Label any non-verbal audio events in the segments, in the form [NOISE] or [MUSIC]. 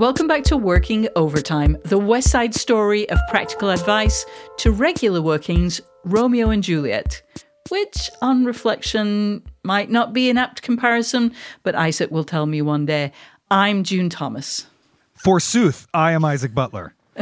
Welcome back to Working Overtime, the West Side story of practical advice to regular workings, Romeo and Juliet, which, on reflection, might not be an apt comparison, but Isaac will tell me one day. I'm June Thomas. Forsooth, I am Isaac Butler. [LAUGHS]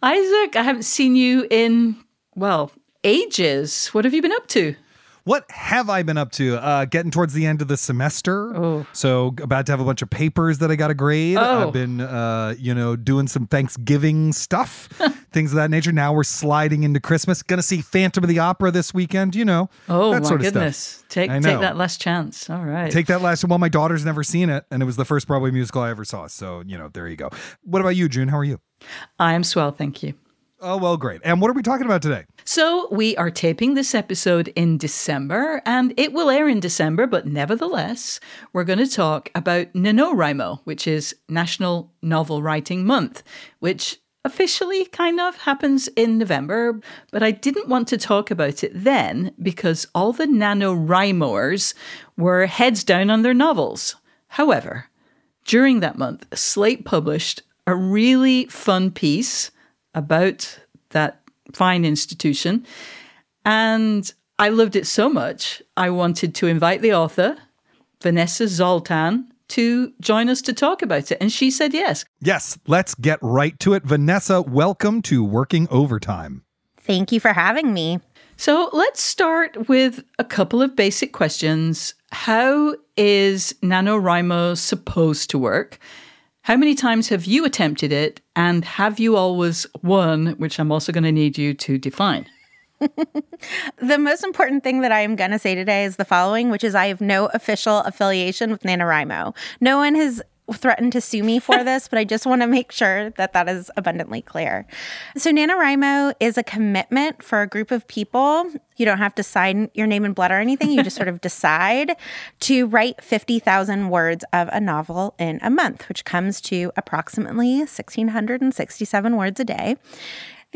Isaac, I haven't seen you in, well, ages. What have you been up to? What have I been up to? Uh, getting towards the end of the semester. Oh. So about to have a bunch of papers that I got to grade. Oh. I've been, uh, you know, doing some Thanksgiving stuff, [LAUGHS] things of that nature. Now we're sliding into Christmas. Gonna see Phantom of the Opera this weekend. You know. Oh, that my sort of goodness. Stuff. Take, take that last chance. All right. Take that last. Well, my daughter's never seen it, and it was the first Broadway musical I ever saw. So you know, there you go. What about you, June? How are you? I am swell, thank you. Oh well, great. And what are we talking about today? So, we are taping this episode in December, and it will air in December, but nevertheless, we're going to talk about NaNoWriMo, which is National Novel Writing Month, which officially kind of happens in November, but I didn't want to talk about it then because all the NaNoWriMoers were heads down on their novels. However, during that month, Slate published a really fun piece about that fine institution. And I loved it so much, I wanted to invite the author, Vanessa Zoltan, to join us to talk about it. And she said yes. Yes, let's get right to it. Vanessa, welcome to Working Overtime. Thank you for having me. So let's start with a couple of basic questions. How is NaNoWriMo supposed to work? How many times have you attempted it? And have you always won, which I'm also going to need you to define? [LAUGHS] The most important thing that I am going to say today is the following, which is I have no official affiliation with NaNoWriMo. No one has threatened to sue me for this, but I just want to make sure that that is abundantly clear. So, NaNoWriMo is a commitment for a group of people. You don't have to sign your name in blood or anything. You just sort of [LAUGHS] decide to write 50,000 words of a novel in a month, which comes to approximately 1,667 words a day.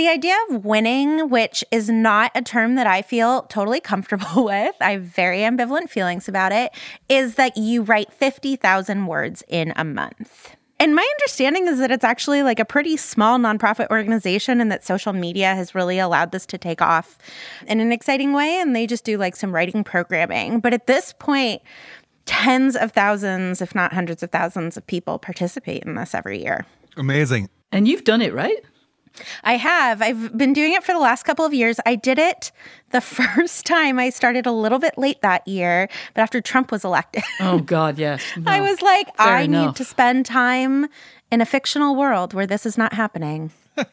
The idea of winning, which is not a term that I feel totally comfortable [LAUGHS] with, I have very ambivalent feelings about it, is that you write 50,000 words in a month. And my understanding is that it's actually like a pretty small nonprofit organization and that social media has really allowed this to take off in an exciting way. And they just do like some writing programming. But at this point, tens of thousands, if not hundreds of thousands of people participate in this every year. Amazing. And you've done it, right? I have. I've been doing it for the last couple of years. I did it the [LAUGHS] first time I started a little bit late that year, but after Trump was elected, [LAUGHS] Oh, God, yes. [LAUGHS] I was like, Fair I enough. need to spend time in a fictional world where this is not happening. [LAUGHS]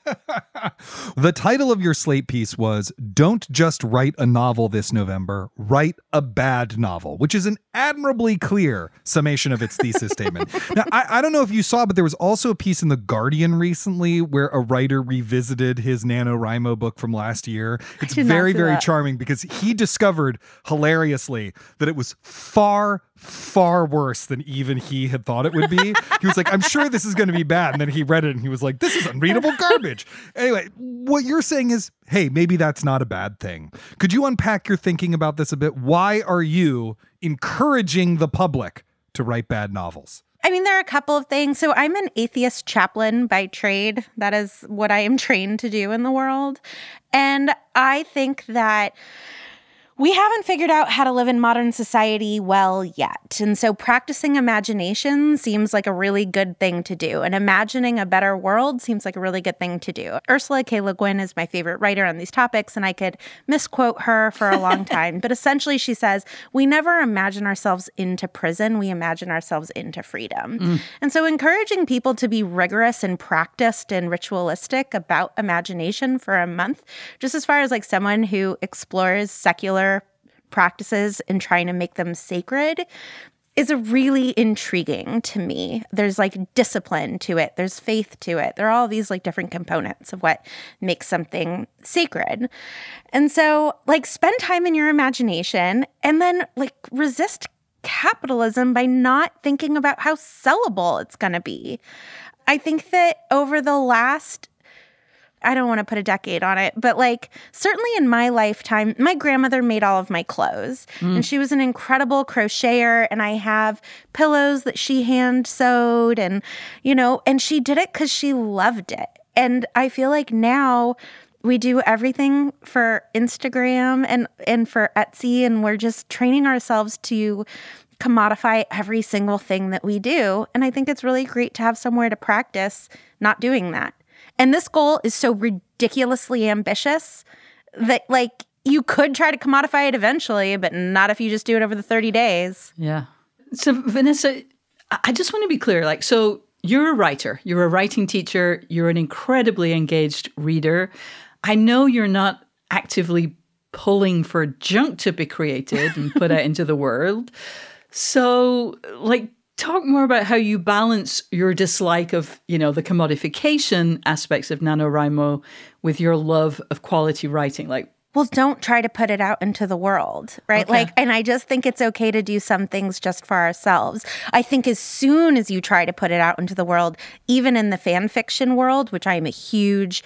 The title of your slate piece was Don't Just Write a Novel This November, Write a Bad Novel, which is an admirably clear summation of its thesis statement. [LAUGHS] Now, I, I don't know if you saw, but there was also a piece in The Guardian recently where a writer revisited his NaNoWriMo book from last year. It's very, very that. charming because he discovered hilariously that it was far, far worse than even he had thought it would be. he was like, I'm sure this is going to be bad. And then he read it and he was like, this is unreadable garbage. Anyway, what you're saying is, hey, maybe that's not a bad thing. Could you unpack your thinking about this a bit? Why are you encouraging the public to write bad novels? I mean, there are a couple of things. So, I'm an atheist chaplain by trade. That is what I am [LAUGHS] trained to do in the world. And I think that we haven't figured out how to live in modern society well yet. And so practicing imagination seems like a really good thing to do. And imagining a better world seems like a really good thing to do. Ursula K. Le Guin is my favorite writer on these topics, and I could misquote her for a long [LAUGHS] time. But essentially, she says, We never imagine ourselves into prison, we imagine ourselves into freedom. Mm. And so encouraging people to be rigorous and practiced and ritualistic about imagination for a month, just as far as like someone who explores secular practices and trying to make them sacred is really intriguing to me. There's like discipline to it, there's faith to it. There are all these like different components of what makes something sacred. And so, like, spend time in your imagination and then like resist capitalism by not thinking about how sellable it's going to be. I think that over the last I don't want to put a decade on it, but like certainly in my lifetime, my grandmother made all of my clothes mm. and she was an incredible crocheter. And I have pillows that she hand sewed and, you know, and she did it because she loved it. And I feel like now we do everything for Instagram and, and for Etsy, and we're just training ourselves to commodify every single thing that we do. And I think it's really great to have somewhere to practice not doing that. And this goal is so ridiculously ambitious that, like, you could try to commodify it eventually, but not if you just do it over the 30 days. Yeah. So, Vanessa, I just want to be clear. Like, so you're a writer, you're a writing teacher, you're an incredibly engaged reader. I know you're not actively pulling for junk to be created and put out [LAUGHS] into the world. So, like, talk more about how you balance your dislike of, you know, the commodification aspects of NaNoWriMo with your love of quality writing. Like, well, don't try to put it out into the world, right? Okay. Like, and I just think it's okay to do some things just for ourselves. I think as soon as you try to put it out into the world, even in the fan fiction world, which I am a huge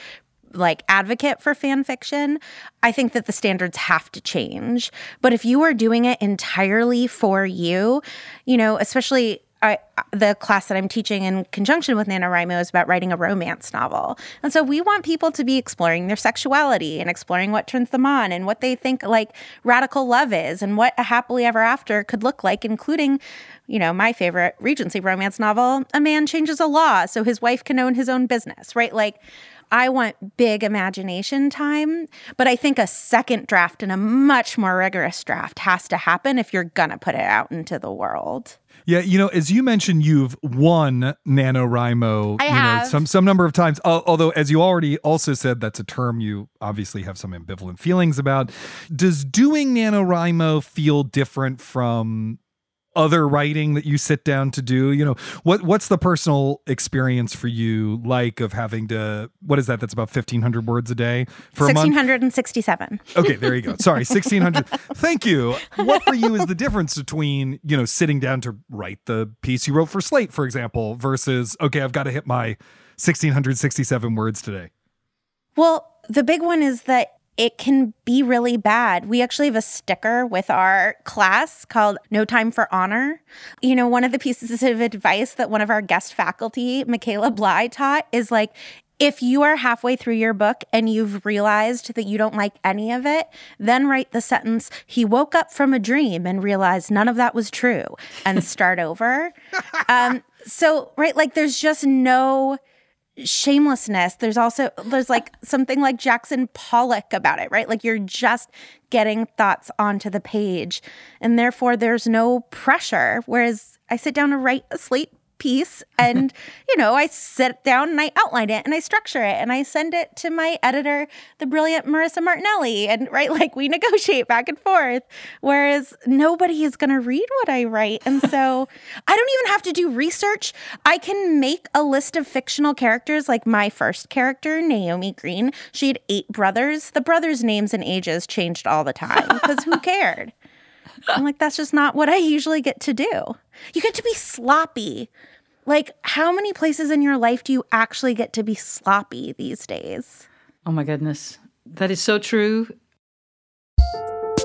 like advocate for fan fiction, I think that the standards have to change. But if you are doing it entirely for you, you know, especially I, the class that I'm teaching in conjunction with NaNoWriMo is about writing a romance novel. And so we want people to be exploring their sexuality and exploring what turns them on and what they think like radical love is and what a happily ever after could look like, including, you know, my favorite Regency romance novel, A Man Changes a Law so his wife can own his own business, right? Like, I want big imagination time, but I think a second draft and a much more rigorous draft has to happen if you're going to put it out into the world. Yeah, you know, as you mentioned, you've won NaNoWriMo I you have. know, some some number of times. Although, as you already also said, that's a term you obviously have some ambivalent feelings about. Does doing NaNoWriMo feel different from other writing that you sit down to do? You know what what's the personal experience for you like of having to what is that? That's about 1500 words a day for 1667 okay there you go. Sorry 1600 thank you. What for you is the difference between you know sitting down to write the piece you wrote for slate for example versus okay i've got to hit my 1667 words today? Well the big one is that it can be really bad. We actually have a sticker with our class called No Time for Honor. You know, one of the pieces of advice that one of our guest faculty, Michaela Bly, taught is like, if you are halfway through your book and you've realized that you don't like any of it, then write the sentence, he woke up from a dream and realized none of that was true and start over. [LAUGHS] Um, so, right, like there's just no shamelessness. There's also there's like [LAUGHS] something like Jackson Pollock about it, right? Like you're just getting thoughts onto the page and therefore there's no pressure. Whereas I sit down to write a slate piece and [LAUGHS] you know i sit down and i outline it and i structure it and i send it to my editor the brilliant marissa martinelli and right [LAUGHS] like we negotiate back and forth whereas nobody is going to read what i write. And so [LAUGHS] i don't even have to do research. I can make a list of fictional characters like my first character naomi green. She had eight brothers. The brothers names and ages changed all the time because who cared I'm like, that's just not what I usually get to do. You get to be sloppy. Like, how many places in your life do you actually get to be sloppy these days? Oh my goodness. That is so true.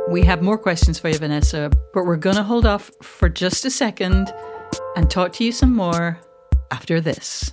We have more questions for you, Vanessa, but we're going to hold off for just a second and talk to you some more after this.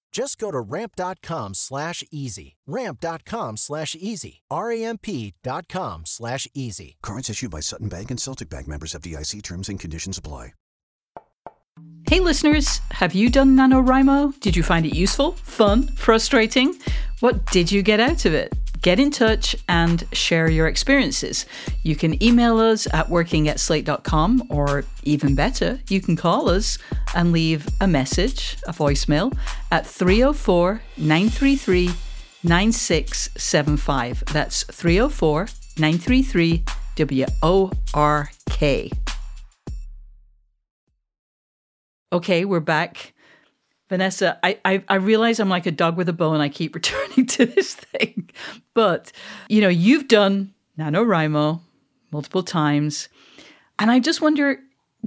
Just go to ramp.com slash easy. Ramp.com slash easy. R-A-M-P.com slash easy. Cards issued by Sutton Bank and Celtic Bank members FDIC terms and conditions apply. Hey listeners, have you done NaNoWriMo? Did you find it useful, fun, frustrating? What did you get out of it? Get in touch and share your experiences. You can email us at working at slate.com, or even better, you can call us and leave a message, a voicemail, at 304 933 9675. That's 304 933 WORK. Okay, we're back. Vanessa, I, I, I realize I'm like a dog with a bone. I keep [LAUGHS] returning to this thing. But, you know, you've done NaNoWriMo multiple times. And I just wonder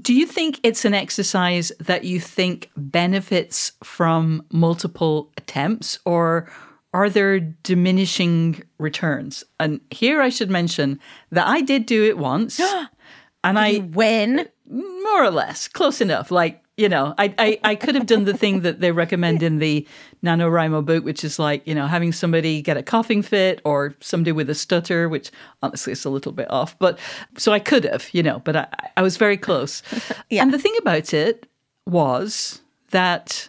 do you think it's an exercise that you think benefits from multiple attempts or are there diminishing returns? And here I should mention that I did do it once. [GASPS] and I win more or less close enough. Like you know, I, I, I could have done the thing that they recommend in the NaNoWriMo book, which is like, you know, having somebody get a coughing fit or somebody with a stutter, which honestly is a little bit off. But so I could have, you know, but I, I was very close. [LAUGHS] Yeah. And the thing about it was that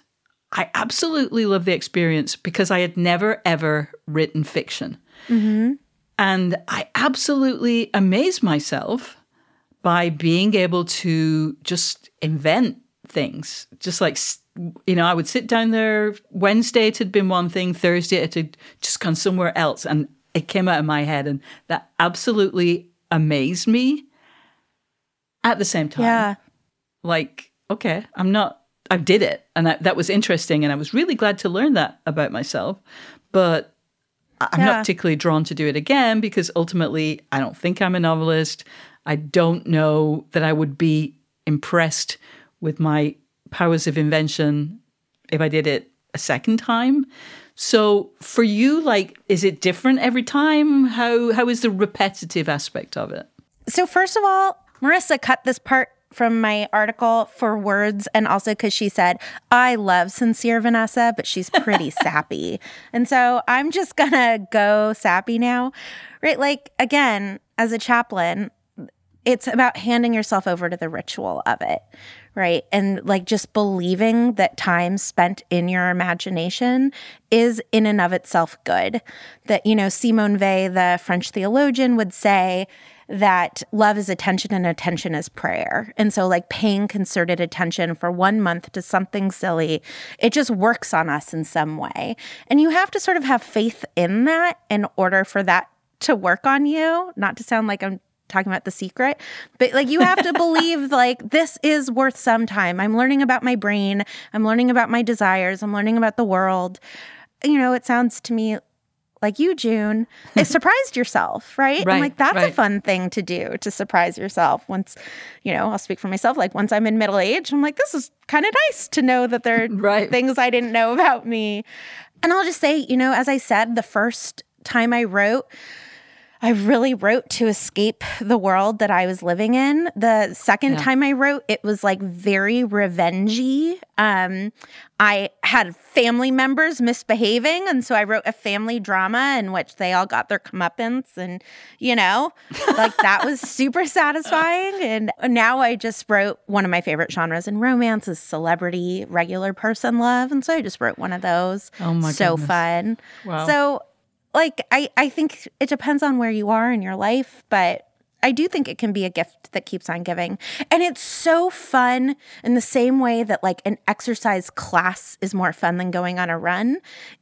I absolutely love the experience because I had never, ever written fiction. Mm-hmm. And I absolutely amazed myself by being able to just invent things. Just like, you know, I would sit down there. Wednesday it had been one thing, Thursday it had just gone somewhere else. And it came out of my head. And that absolutely amazed me at the same time yeah like okay i'm not i did it and I, that was interesting and i was really glad to learn that about myself but i'm Yeah. not particularly drawn to do it again because ultimately i don't think i'm a novelist i don't know that i would be impressed with my powers of invention if i did it a second time so for you like is it different every time how how is the repetitive aspect of it So, first of all, Marissa cut this part from my article for words and also because she said, I love sincere Vanessa, but she's pretty [LAUGHS] sappy. And so I'm just gonna go sappy now. Right? Like, again, as a chaplain, it's about handing yourself over to the ritual of it, right? And like just believing that time spent in your imagination is in and of itself good. That, you know, Simone Weil, the French theologian, would say that love is attention and attention is prayer. And so, like, paying concerted attention for one month to something silly, it just works on us in some way. And you have to sort of have faith in that in order for that to work on you. Not to sound like I'm talking about the secret but like you have to [LAUGHS] believe like this is worth some time. I'm learning about my brain. I'm learning about my desires. I'm learning about the world. You know it sounds to me like you june [LAUGHS] it surprised yourself right, Right, and like that's a fun thing to do to surprise yourself once you know i'll speak for myself like once i'm in middle age i'm like this is kind of nice to know that there are [LAUGHS] Right. things i didn't know about me. And i'll just say you know as i said the first time i wrote I really wrote to escape the world that I was living in. The second Yeah. time I wrote, it was like very revengey. Um, I had family members misbehaving, and so I wrote a family drama in which they all got their comeuppance, and you know, like that was [LAUGHS] super satisfying. And now I just wrote one of my favorite genres in romance is celebrity, regular person love, and so I just wrote one of those. Oh my god. so goodness. fun. Wow. So like I, I think it depends on where you are in your life, but I do think it can be a gift that keeps on giving. And it's so fun in the same way that like an exercise class is more fun than going on a run,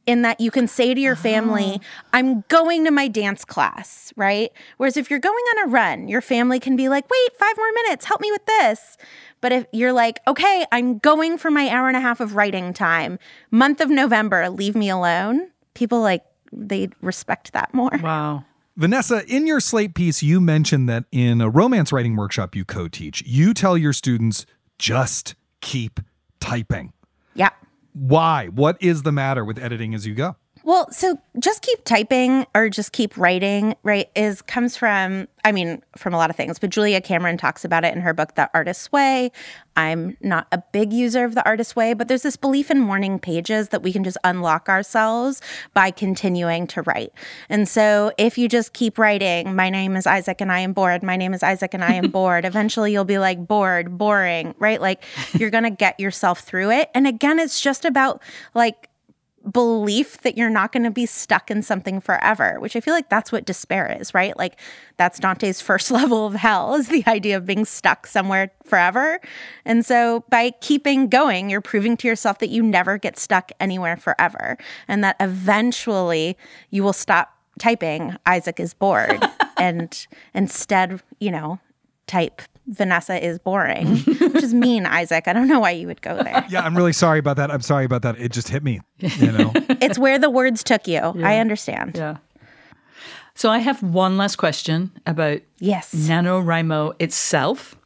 in that you can say to your family, ah. I'm going to my dance class, right? Whereas if you're going on a run, your family can be like, wait, five more minutes, help me with this. But if you're like, okay, I'm going for my hour and a half of writing time, month of November, leave me alone, people like, they respect that more. [LAUGHS] Wow. Vanessa, in your slate piece, you mentioned that in a romance writing workshop you co teach, you tell your students just keep typing. Yeah. Why? What is the matter with editing as you go? Well, so just keep typing or just keep writing, right? Is comes from, I mean, from a lot of things, but Julia Cameron talks about it in her book, The Artist's Way. I'm not a big user of The Artist's Way, but there's this belief in morning pages that we can just unlock ourselves by continuing to write. And so if you just keep writing, my name is Isaac and I am bored, my name is Isaac and I am [LAUGHS] bored, eventually you'll be like bored, boring, right? Like you're going to get yourself through it. And again, it's just about like, belief that you're not going to be stuck in something forever, which I feel like that's what despair is, right? Like that's Dante's [LAUGHS] first level of hell is the idea of being stuck somewhere forever. And so by keeping going, you're proving to yourself that you never get stuck anywhere forever and that eventually you will stop typing Isaac is bored [LAUGHS] and instead, you know, type Vanessa is boring, [LAUGHS] which is mean, Isaac. I don't know why you would go there. Yeah, I'm really sorry about that. I'm sorry about that. It just hit me. You know. [LAUGHS] It's where the words took you. I understand. Yeah. So I have one last question about Yes. NaNoWriMo itself.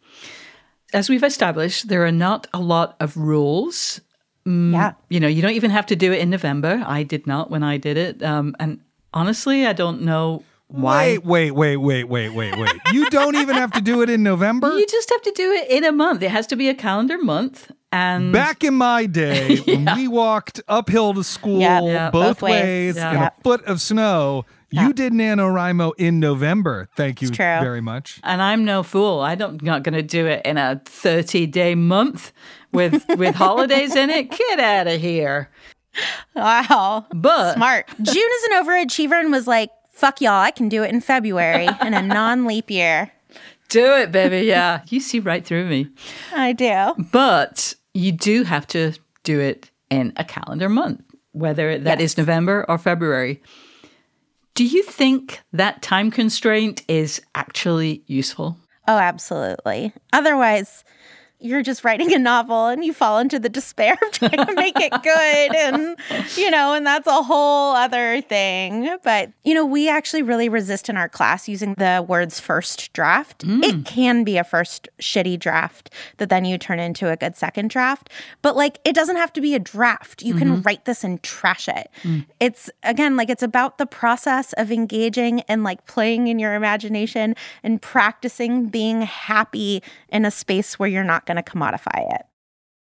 As we've established, there are not a lot of rules. Yeah. You know, you don't even have to do it in November. I did not when I did it. Um, and honestly, I don't know why. Wait, wait, wait, wait, wait, wait, wait. [LAUGHS] You don't even have to do it in November? You just have to do it in a month. It has to be a calendar month. And Back in my day, [LAUGHS] when we walked uphill to school Yeah, yeah, both, both ways. ways Yeah. in Yep. a foot of snow, you did NaNoWriMo in November. Thank you very much. and I'm no fool. I don't not going to do it in a 30 day month with with holidays in it. Get out of here. Wow. But Smart. June is an overachiever and was like, fuck y'all, I can do it in February [LAUGHS] in a non leap year. do it, baby. Yeah, you see right through me. I do. But you do have to do it in a calendar month, whether that is Yes. November or February. Do you think that time constraint is actually useful? Oh, absolutely. Otherwise, you're just writing a novel and you fall into the despair of [LAUGHS] trying to make it good and you know and that's a whole other thing. But you know we actually really resist in our class using the words first draft. Mm. It can be a first shitty draft that then you turn into a good second draft. But like it doesn't have to be a draft. You can mm-hmm. write this and trash it. Mm. It's again like it's about the process of engaging and like playing in your imagination and practicing being happy in a space where you're not going to commodify it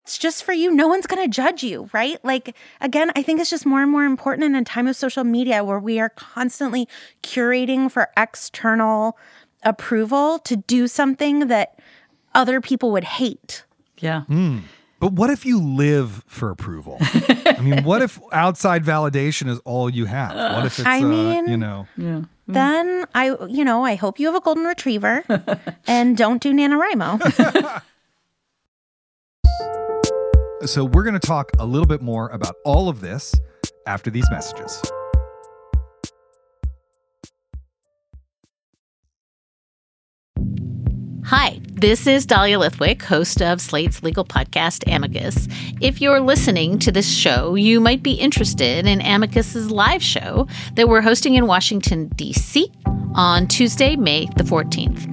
it's just for you. No one's going to judge you, right? Like, again, I think it's just more and more important in a time of social media where we are constantly curating for external approval to do something that other people would hate. Yeah. But what if you live for approval? I mean, what if [LAUGHS] outside validation is all you have? What if it's, I uh, mean- you know, Yeah. Then I, you know, I hope you have a golden retriever [LAUGHS] and don't do NaNoWriMo. [LAUGHS] So, we're going to talk a little bit more about all of this after these messages. Hi, this is Dahlia Lithwick, host of Slate's legal podcast, Amicus. If you're listening to this show, you might be interested in Amicus's live show that we're hosting in Washington, D.C. on Tuesday, May the 14th.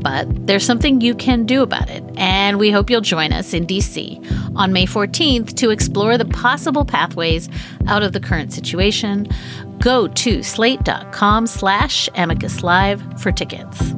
But there's something you can do about it, and we hope you'll join us in DC on May 14th to explore the possible pathways out of the current situation. Go to slate.com slash amicus live for tickets.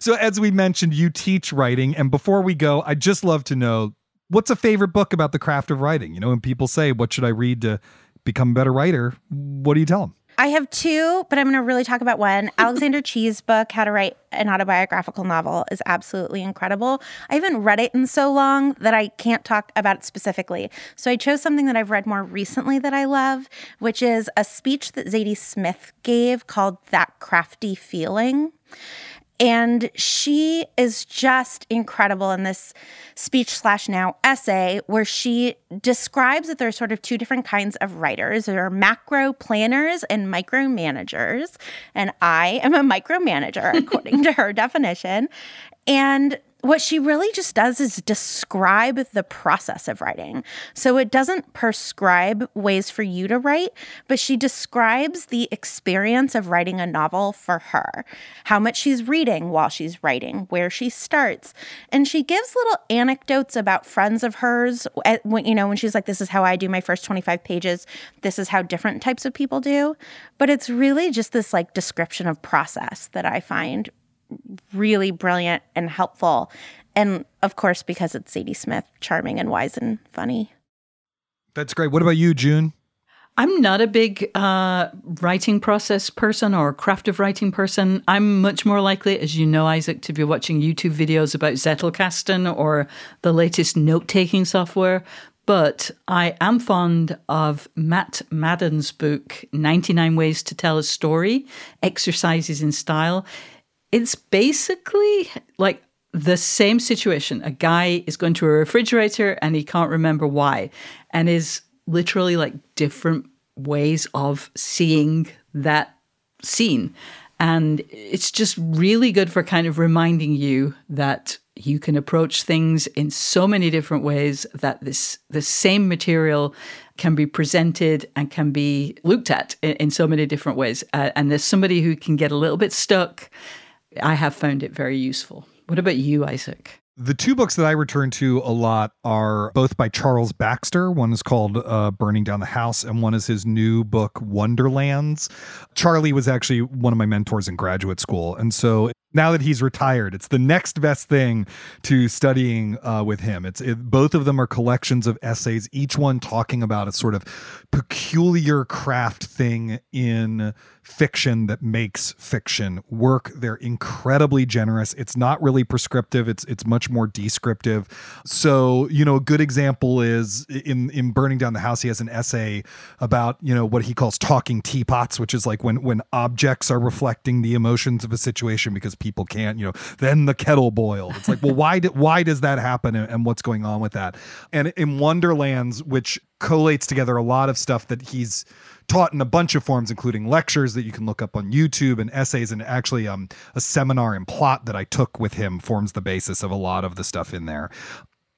So, as we mentioned, you teach writing. And before we go, I'd just love to know what's a favorite book about the craft of writing? You know, when people say, What should I read to become a better writer? What do you tell them? I have two, but I'm going to really talk about one. [LAUGHS] Alexander Chee's book, How to Write an Autobiographical Novel, is absolutely incredible. I haven't read it in so long that I can't talk about it specifically. So I chose something that I've read more recently that I love, which is a speech that Zadie Smith gave called That Crafty Feeling. And she is just incredible in this speech slash now essay where she describes that there are sort of two different kinds of writers. There are macro planners and micro managers. And I am a micromanager, according to her [LAUGHS] definition. And what she really just does is describe the process of writing. So it doesn't prescribe ways for you to write, but she describes the experience of writing a novel for her, how much she's reading while she's writing, where she starts. And she gives little anecdotes about friends of hers. Eh, when, you know, when she's like, this is how I do my first 25 pages, this is how different types of people do. But it's really just this like description of process that I find really brilliant and helpful. And of course, because it's Zadie Smith, charming and wise and funny. That's great. What about you, June? I'm not a big uh, writing process person or craft of writing person. I'm much more likely, as you know, Isaac, to be watching YouTube videos about Zettelkasten or the latest note taking software. But I am fond of Matt Madden's book, 99 Ways to Tell a Story Exercises in Style it's basically like the same situation. A guy is going to a refrigerator and he can't remember why, and is literally like different ways of seeing that scene. And it's just really good for kind of reminding you that you can approach things in so many different ways that this the same material can be presented and can be looked at in, in so many different ways. Uh, and there's somebody who can get a little bit stuck I have found it very useful. What about you, Isaac? The two books that I return to a lot are both by Charles Baxter. One is called uh, Burning Down the House, and one is his new book, Wonderlands. Charlie was actually one of my mentors in graduate school. And so now that he's retired, it's the next best thing to studying uh, with him. It's it, both of them are collections of essays, each one talking about a sort of peculiar craft thing in fiction that makes fiction work. They're incredibly generous. It's not really prescriptive. It's it's much more descriptive. So, you know, a good example is in in Burning Down the House, he has an essay about, you know, what he calls talking teapots, which is like when when objects are reflecting the emotions of a situation because people can't, you know, then the kettle boiled. It's like, well, why did why does that happen and, and what's going on with that? And in Wonderlands, which collates together a lot of stuff that he's taught in a bunch of forms, including lectures that you can look up on YouTube and essays, and actually um, a seminar and plot that I took with him forms the basis of a lot of the stuff in there.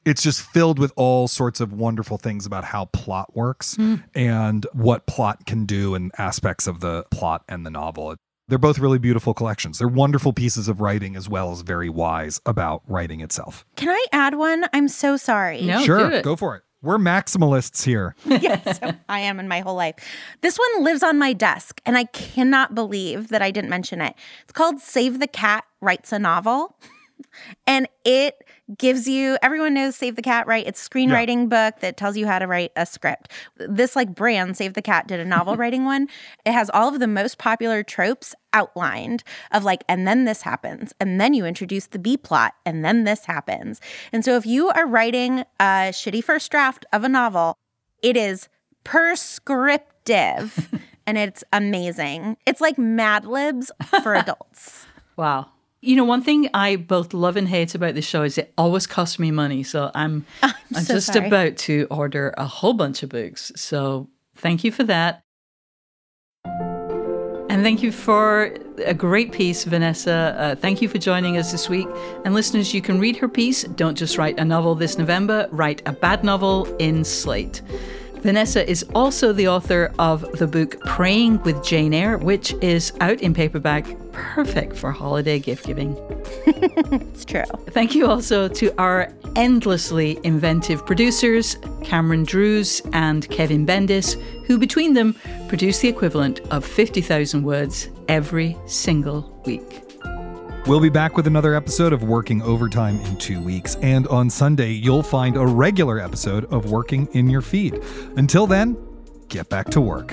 It's just filled with all sorts of wonderful things about how plot works mm. and what plot can do and aspects of the plot and the novel. They're both really beautiful collections. They're wonderful pieces of writing as well as very wise about writing itself. Can I add one? I'm so sorry. No, sure, go for it. We're maximalists here. [LAUGHS] yes, I am in my whole life. This one lives on my desk, and I cannot believe that I didn't mention it. It's called Save the Cat Writes a Novel. [LAUGHS] and it gives you everyone knows save the cat right? It's screenwriting yeah. book that tells you how to write a script. This like brand save the cat did a novel [LAUGHS] writing one. It has all of the most popular tropes outlined of like and then this happens and then you introduce the b plot and then this happens. And so if you are writing a shitty first draft of a novel it is prescriptive [LAUGHS] and it's amazing. It's like mad libs for [LAUGHS] adults. Wow you know, one thing I both love and hate about this show is it always costs me money. So I'm I'm, [LAUGHS] I'm so just sorry. about to order a whole bunch of books. So thank you for that. And thank you for a great piece, Vanessa. Uh, thank you for joining us this week. And listeners, you can read her piece. Don't just write a novel this November, write a bad novel in Slate. Vanessa is also the author of the book Praying with Jane Eyre, which is out in paperback perfect for holiday gift giving. [LAUGHS] It's true. Thank you also to our endlessly inventive producers, Cameron Drews and Kevin Bendis, who between them produce the equivalent of 50,000 words every single week. We'll be back with another episode of Working Overtime in two weeks. And on Sunday, you'll find a regular episode of Working in your feed. Until then, get back to work.